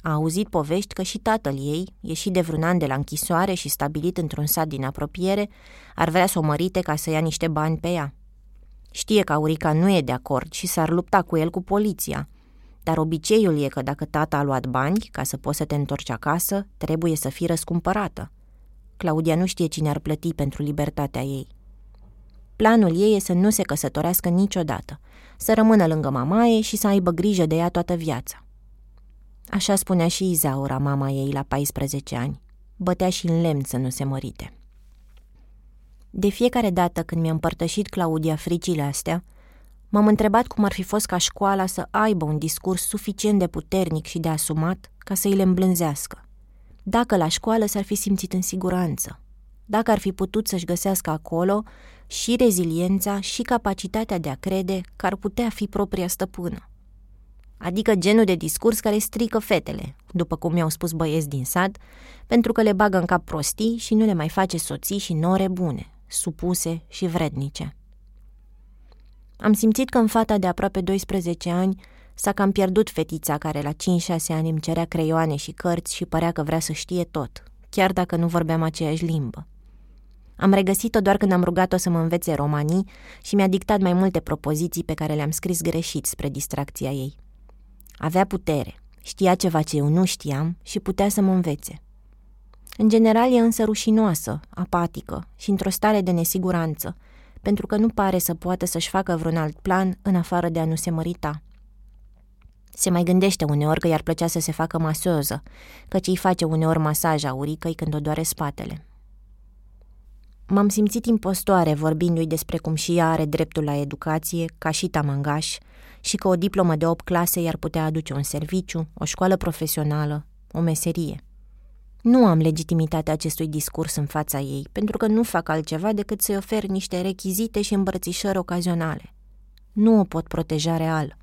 A auzit povești că și tatăl ei, ieșit de vreun an de la închisoare și stabilit într-un sat din apropiere, ar vrea să o mărite ca să ia niște bani pe ea. Știe că Aurica nu e de acord și s-ar lupta cu el cu poliția, Dar obiceiul e că dacă tata a luat bani ca să poți să te întorci acasă, trebuie să fii răscumpărată. Claudia nu știe cine ar plăti pentru libertatea ei. Planul ei e să nu se căsătorească niciodată, să rămână lângă mamaie și să aibă grijă de ea toată viața. Așa spunea și Izaura, mama ei, la 14 ani. Bătea și în lemn să nu se mărite. De fiecare dată când mi-a împărtășit Claudia fricile astea, m-am întrebat cum ar fi fost ca școala să aibă un discurs suficient de puternic și de asumat ca să îi le îmblânzească. Dacă la școală s-ar fi simțit în siguranță, dacă ar fi putut să-și găsească acolo și reziliența și capacitatea de a crede că ar putea fi propria stăpână. Adică genul de discurs care strică fetele, după cum mi-au spus băieți din sat, pentru că le bagă în cap prostii și nu le mai face soții și nore bune, supuse și vrednice. Am simțit că în fata de aproape 12 ani s-a cam pierdut fetița care la 5-6 ani îmi cerea creioane și cărți și părea că vrea să știe tot, chiar dacă nu vorbeam aceeași limbă. Am regăsit-o doar când am rugat-o să mă învețe romanii și mi-a dictat mai multe propoziții pe care le-am scris greșit spre distracția ei. Avea putere, știa ceva ce eu nu știam și putea să mă învețe. În general e însă rușinoasă, apatică și într-o stare de nesiguranță, pentru că nu pare să poată să-și facă vreun alt plan în afară de a nu se mărita. Se mai gândește uneori că i-ar plăcea să se facă masoză, căci îi face uneori masaj auricăi când o doare spatele. M-am simțit impostoare vorbindu-i despre cum și ea are dreptul la educație, ca și tamangaș, și că o diplomă de 8 clase i-ar putea aduce un serviciu, o școală profesională, o meserie. Nu am legitimitatea acestui discurs în fața ei, pentru că nu fac altceva decât să-i ofer niște rechizite și îmbrățișări ocazionale. Nu o pot proteja real.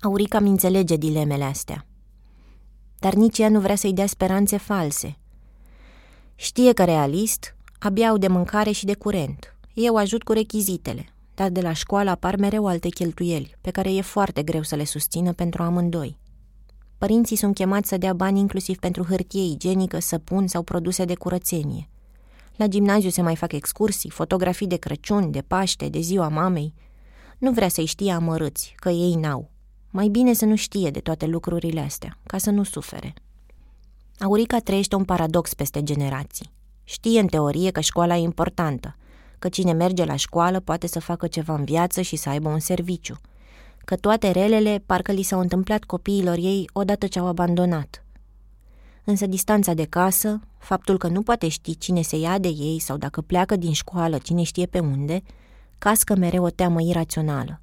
Aurica mi înțelege dilemele astea. Dar nici ea nu vrea să-i dea speranțe false. Știe că realist, abia au de mâncare și de curent. Eu ajut cu rechizitele, dar de la școală apar mereu alte cheltuieli, pe care e foarte greu să le susțină pentru amândoi. Părinții sunt chemați să dea bani inclusiv pentru hârtie igienică, săpun sau produse de curățenie. La gimnaziu se mai fac excursii, fotografii de Crăciun, de Paște, de ziua mamei. Nu vrea să-i știe amărâți, că ei n-au. Mai bine să nu știe de toate lucrurile astea, ca să nu sufere. Aurica trăiește un paradox peste generații. Știe în teorie că școala e importantă, că cine merge la școală poate să facă ceva în viață și să aibă un serviciu, că toate relele parcă li s-au întâmplat copiilor ei odată ce au abandonat. Însă distanța de casă, faptul că nu poate ști cine se ia de ei sau dacă pleacă din școală cine știe pe unde, cască mereu o teamă irațională.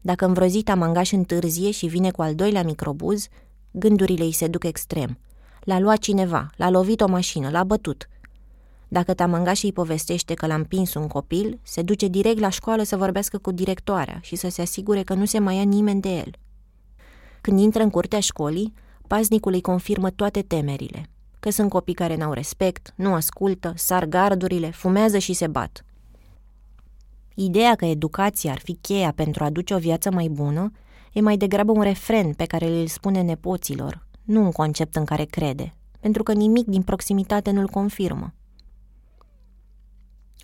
Dacă în vreo zi tamangaș întârzie și vine cu al doilea microbuz, gândurile îi se duc extrem. L-a luat cineva, l-a lovit o mașină, l-a bătut – dacă tamangașii îi povestește că l-a împins un copil, se duce direct la școală să vorbească cu directoarea și să se asigure că nu se mai ia nimeni de el. Când intră în curtea școlii, paznicul îi confirmă toate temerile, că sunt copii care n-au respect, nu ascultă, sar gardurile, fumează și se bat. Ideea că educația ar fi cheia pentru a aduce o viață mai bună e mai degrabă un refren pe care îl spune nepoților, nu un concept în care crede, pentru că nimic din proximitate nu-l confirmă.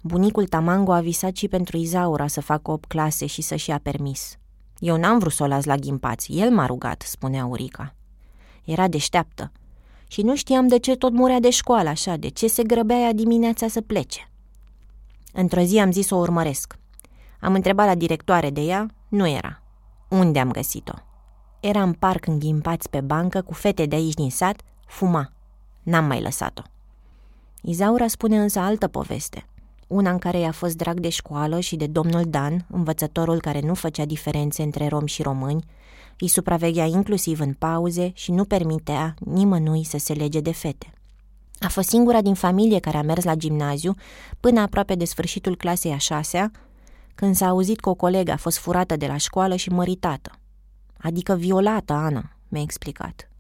Bunicul Tamango a visat și pentru Izaura să facă 8 clase și să-și ia permis. Eu n-am vrut să o las la ghimpați, el m-a rugat, spunea Urica. Era deșteaptă și nu știam de ce tot murea de școală așa, de ce se grăbea ea dimineața să plece. Într-o zi am zis să o urmăresc. Am întrebat la directoare de ea, nu era. Unde am găsit-o? Era în parc înghimpați pe bancă cu fete de aici din sat, fuma. N-am mai lăsat-o. Izaura spune însă altă poveste – una în care i-a fost drag de școală și de domnul Dan, învățătorul care nu făcea diferențe între romi și români, îi supraveghea inclusiv în pauze și nu permitea nimănui să se lege de fete. A fost singura din familie care a mers la gimnaziu până aproape de sfârșitul clasei a șasea, când s-a auzit că o colegă a fost furată de la școală și măritată. Adică violată, Ana, mi-a explicat.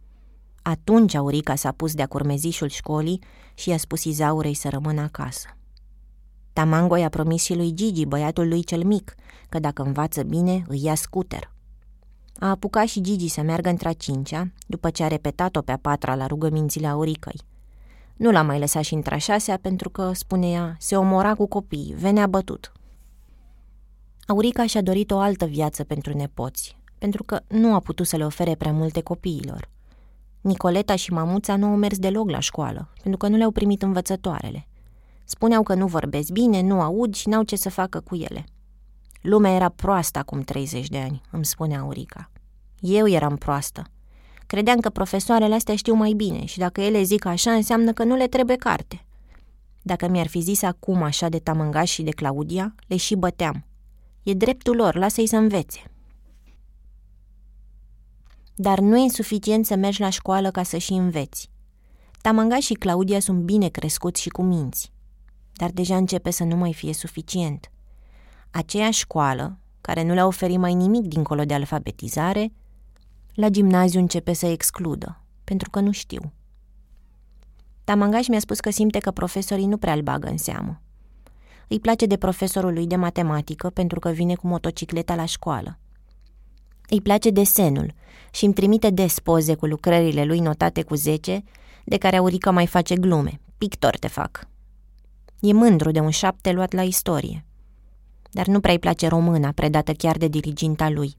Atunci Aurica s-a pus de-a curmezișul școlii și i-a spus Izaurei să rămână acasă. Tamango i-a promis și lui Gigi, băiatul lui cel mic, că dacă învață bine, îi ia scuter. A apucat și Gigi să meargă într-a cincea, după ce a repetat-o pe a patra la rugămințile auricăi. Nu l-a mai lăsat și într-a șasea pentru că, spune ea, se omora cu copii, venea bătut. Aurica și-a dorit o altă viață pentru nepoți, pentru că nu a putut să le ofere prea multe copiilor. Nicoleta și mamuța nu au mers deloc la școală, pentru că nu le-au primit învățătoarele. Spuneau că nu vorbesc bine, nu aud și n-au ce să facă cu ele. Lumea era proastă acum 30 de ani, îmi spune Aurica. Eu eram proastă. Credeam că profesoarele astea știu mai bine și dacă ele zic așa, înseamnă că nu le trebuie carte. Dacă mi-ar fi zis acum așa de Tamângaș și de Claudia, le și băteam. E dreptul lor, lasă-i să învețe. Dar nu e suficient să mergi la școală ca să și înveți. Tamanga și Claudia sunt bine crescuți și cu minți. Dar deja începe să nu mai fie suficient. Aceea școală, care nu le-a oferit mai nimic dincolo de alfabetizare, la gimnaziu începe să excludă, pentru că nu știu. Tamangaș mi-a spus că simte că profesorii nu prea îl bagă în seamă. Îi place de profesorul lui de matematică pentru că vine cu motocicleta la școală. Îi place desenul și îmi trimite des poze cu lucrările lui notate cu 10, de care Aurica mai face glume. Pictor te fac. E mândru de un șapte luat la istorie. Dar nu prea-i place româna, predată chiar de diriginta lui.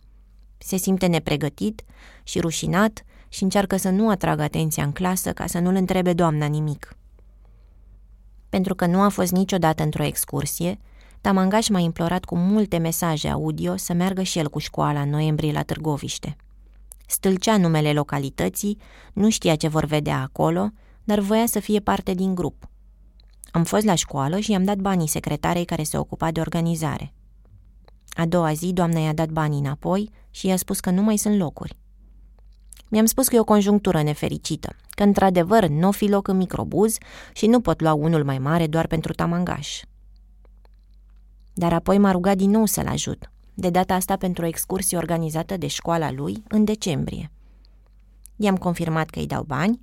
Se simte nepregătit și rușinat și încearcă să nu atragă atenția în clasă ca să nu-l întrebe doamna nimic. Pentru că nu a fost niciodată într-o excursie, Tamangaș m-a implorat cu multe mesaje audio să meargă și el cu școala în noiembrie la Târgoviște. Stâlcea numele localității, nu știa ce vor vedea acolo, dar voia să fie parte din grup. Am fost la școală și i-am dat banii secretarei care se ocupa de organizare. A doua zi, doamna i-a dat banii înapoi și i-a spus că nu mai sunt locuri. Mi-am spus că e o conjunctură nefericită, că într-adevăr nu o fi loc în microbuz și nu pot lua unul mai mare doar pentru tamangaș. Dar apoi m-a rugat din nou să-l ajut, de data asta pentru o excursie organizată de școala lui în decembrie. I-am confirmat că îi dau bani,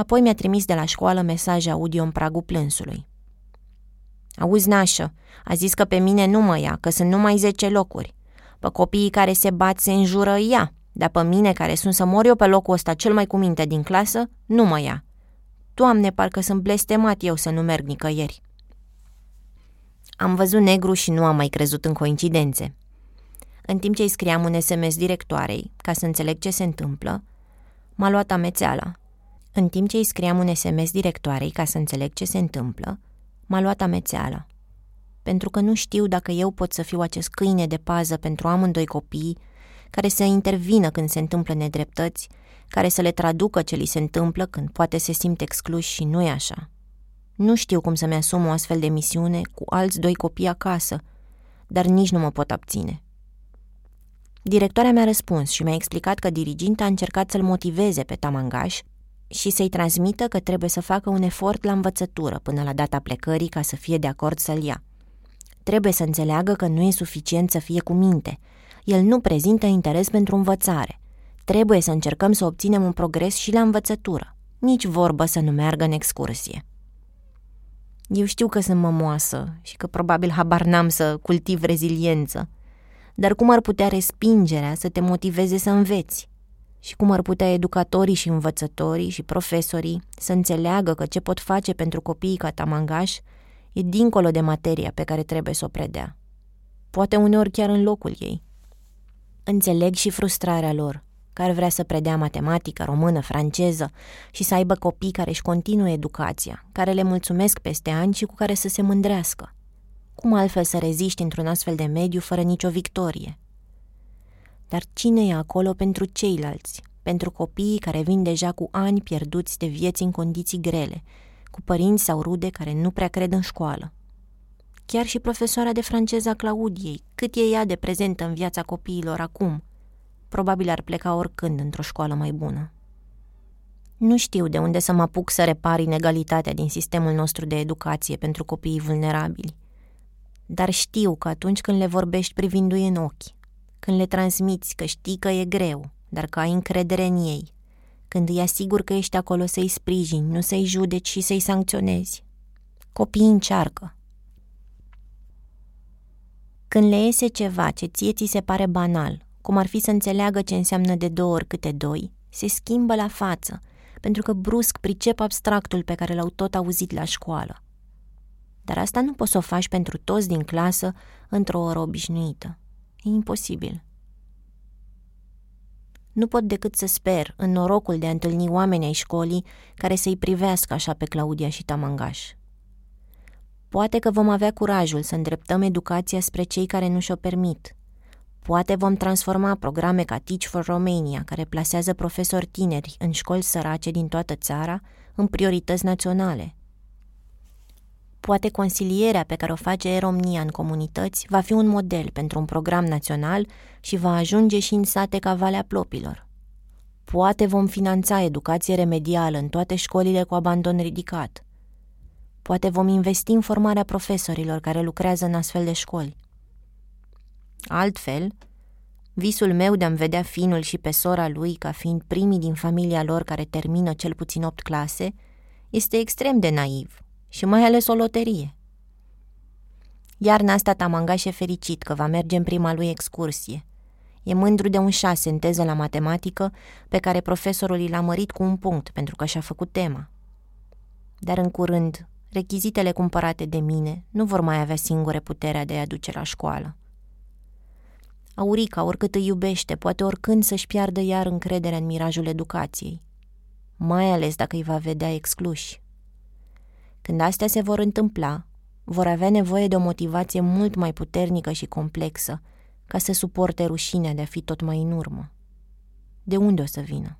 apoi mi-a trimis de la școală mesaje audio în pragul plânsului. Auzi, nașă, a zis că pe mine nu mă ia, că sunt numai 10 locuri. Pe copiii care se bat se înjură ea, dar pe mine, care sunt să mor eu pe locul ăsta cel mai cu minte din clasă, nu mă ia. Doamne, parcă sunt blestemat eu să nu merg nicăieri. Am văzut negru și nu am mai crezut în coincidențe. În timp ce îi scriam un SMS directoarei, ca să înțeleg ce se întâmplă, m-a luat amețeala. În timp ce îi scriam un SMS directoarei, ca să înțeleg ce se întâmplă, m-a luat amețeala. Pentru că nu știu dacă eu pot să fiu acest câine de pază pentru amândoi copii care să intervină când se întâmplă nedreptăți, care să le traducă ce li se întâmplă când poate se simt excluși și nu e așa. Nu știu cum să-mi asum o astfel de misiune cu alți doi copii acasă, dar nici nu mă pot abține. Directoarea mi-a răspuns și mi-a explicat că diriginta a încercat să-l motiveze pe Tamangaș și să-i transmită că trebuie să facă un efort la învățătură până la data plecării ca să fie de acord să-l ia. Trebuie să înțeleagă că nu e suficient să fie cu minte – el nu prezintă interes pentru învățare. Trebuie să încercăm să obținem un progres și la învățătură. Nici vorbă să nu meargă în excursie. Eu știu că sunt mămoasă și că probabil habar n-am să cultiv reziliență, dar cum ar putea respingerea să te motiveze să înveți? Și cum ar putea educatorii și învățătorii și profesorii să înțeleagă că ce pot face pentru copiii ca tamangaș e dincolo de materia pe care trebuie să o predea. Poate uneori chiar în locul ei. Înțeleg și frustrarea lor, care vrea să predea matematică, română, franceză și să aibă copii care își continuă educația, care le mulțumesc peste ani și cu care să se mândrească. Cum altfel să reziști într-un astfel de mediu fără nicio victorie? Dar cine e acolo pentru ceilalți, pentru copiii care vin deja cu ani pierduți de vieți în condiții grele, cu părinți sau rude care nu prea cred în școală? chiar și profesoara de franceză a Claudiei, cât e ea de prezentă în viața copiilor acum. Probabil ar pleca oricând într-o școală mai bună. Nu știu de unde să mă apuc să repar inegalitatea din sistemul nostru de educație pentru copiii vulnerabili. Dar știu că atunci când le vorbești privindu-i în ochi, când le transmiți că știi că e greu, dar că ai încredere în ei, când îi asigur că ești acolo să-i sprijini, nu să-i judeci și să-i sancționezi. Copiii încearcă, când le iese ceva ce ție ți se pare banal, cum ar fi să înțeleagă ce înseamnă de două ori câte doi, se schimbă la față, pentru că brusc pricep abstractul pe care l-au tot auzit la școală. Dar asta nu poți să o faci pentru toți din clasă într-o oră obișnuită. E imposibil. Nu pot decât să sper în norocul de a întâlni oameni ai școlii care să-i privească așa pe Claudia și Tamangaș. Poate că vom avea curajul să îndreptăm educația spre cei care nu și-o permit. Poate vom transforma programe ca Teach for Romania, care plasează profesori tineri în școli sărace din toată țara, în priorități naționale. Poate consilierea pe care o face Eromnia în comunități va fi un model pentru un program național și va ajunge și în sate ca Valea Plopilor. Poate vom finanța educație remedială în toate școlile cu abandon ridicat. Poate vom investi în formarea profesorilor care lucrează în astfel de școli. Altfel, visul meu de a-mi vedea finul și pe sora lui ca fiind primii din familia lor care termină cel puțin opt clase, este extrem de naiv și mai ales o loterie. Iarna asta Tamangaș e fericit că va merge în prima lui excursie. E mândru de un șase în teză la matematică pe care profesorul l-a mărit cu un punct pentru că și-a făcut tema. Dar în curând, rechizitele cumpărate de mine nu vor mai avea singure puterea de a aduce la școală. Aurica, oricât îi iubește, poate oricând să-și piardă iar încrederea în mirajul educației, mai ales dacă îi va vedea excluși. Când astea se vor întâmpla, vor avea nevoie de o motivație mult mai puternică și complexă ca să suporte rușinea de a fi tot mai în urmă. De unde o să vină?